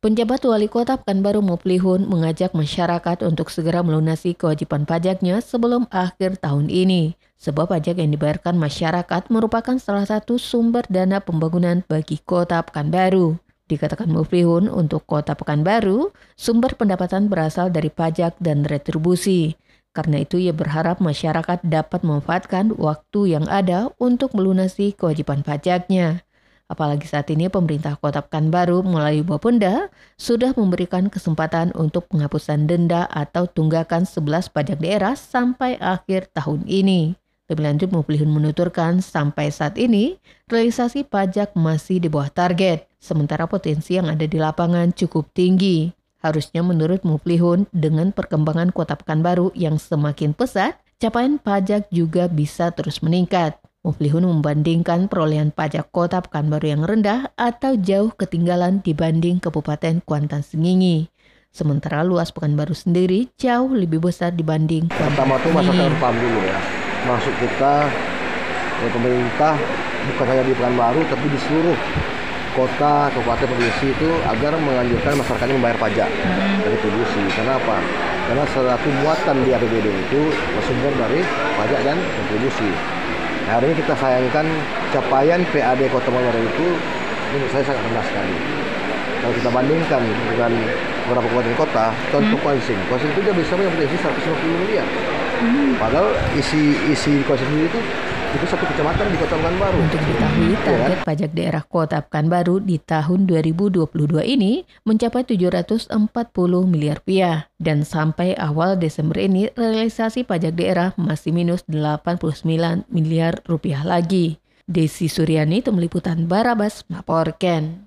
Penjabat Wali Kota Pekanbaru Muplihun mengajak masyarakat untuk segera melunasi kewajiban pajaknya sebelum akhir tahun ini. Sebab pajak yang dibayarkan masyarakat merupakan salah satu sumber dana pembangunan bagi kota Pekanbaru. Dikatakan Muplihun untuk kota Pekanbaru, sumber pendapatan berasal dari pajak dan retribusi. Karena itu ia berharap masyarakat dapat memanfaatkan waktu yang ada untuk melunasi kewajiban pajaknya. Apalagi saat ini pemerintah Kota Pekanbaru melalui Bapenda sudah memberikan kesempatan untuk penghapusan denda atau tunggakan 11 pajak daerah sampai akhir tahun ini. Lebih lanjut, Muplihun menuturkan sampai saat ini realisasi pajak masih di bawah target, sementara potensi yang ada di lapangan cukup tinggi. Harusnya menurut Muplihun dengan perkembangan Kota Pekanbaru yang semakin pesat, capaian pajak juga bisa terus meningkat. Muflihun membandingkan perolehan pajak kota Pekanbaru yang rendah atau jauh ketinggalan dibanding Kabupaten Kuantan Sengingi. Sementara luas Pekanbaru sendiri jauh lebih besar dibanding Pertama itu masyarakat paham dulu ya. Masuk kita ya, pemerintah bukan hanya di Pekanbaru tapi di seluruh kota, kabupaten, provinsi itu agar menganjurkan masyarakatnya membayar pajak hmm. dari retribusi. Karena apa? Karena salah satu muatan di APBD itu bersumber dari pajak dan retribusi hari ini kita sayangkan capaian PAD Kota Manggarai itu menurut saya sangat rendah sekali. Kalau kita bandingkan dengan beberapa kabupaten kota, contoh hmm. Kuansing, Kuansing itu dia bisa memiliki 150 miliar. Hmm. Padahal isi isi Kuansing itu itu satu kecamatan di Kota Pekanbaru. Untuk diketahui, iya target ya. pajak daerah Kota Pekanbaru di tahun 2022 ini mencapai 740 miliar rupiah. Dan sampai awal Desember ini, realisasi pajak daerah masih minus 89 miliar rupiah lagi. Desi Suryani, Tim Liputan Barabas, melaporkan.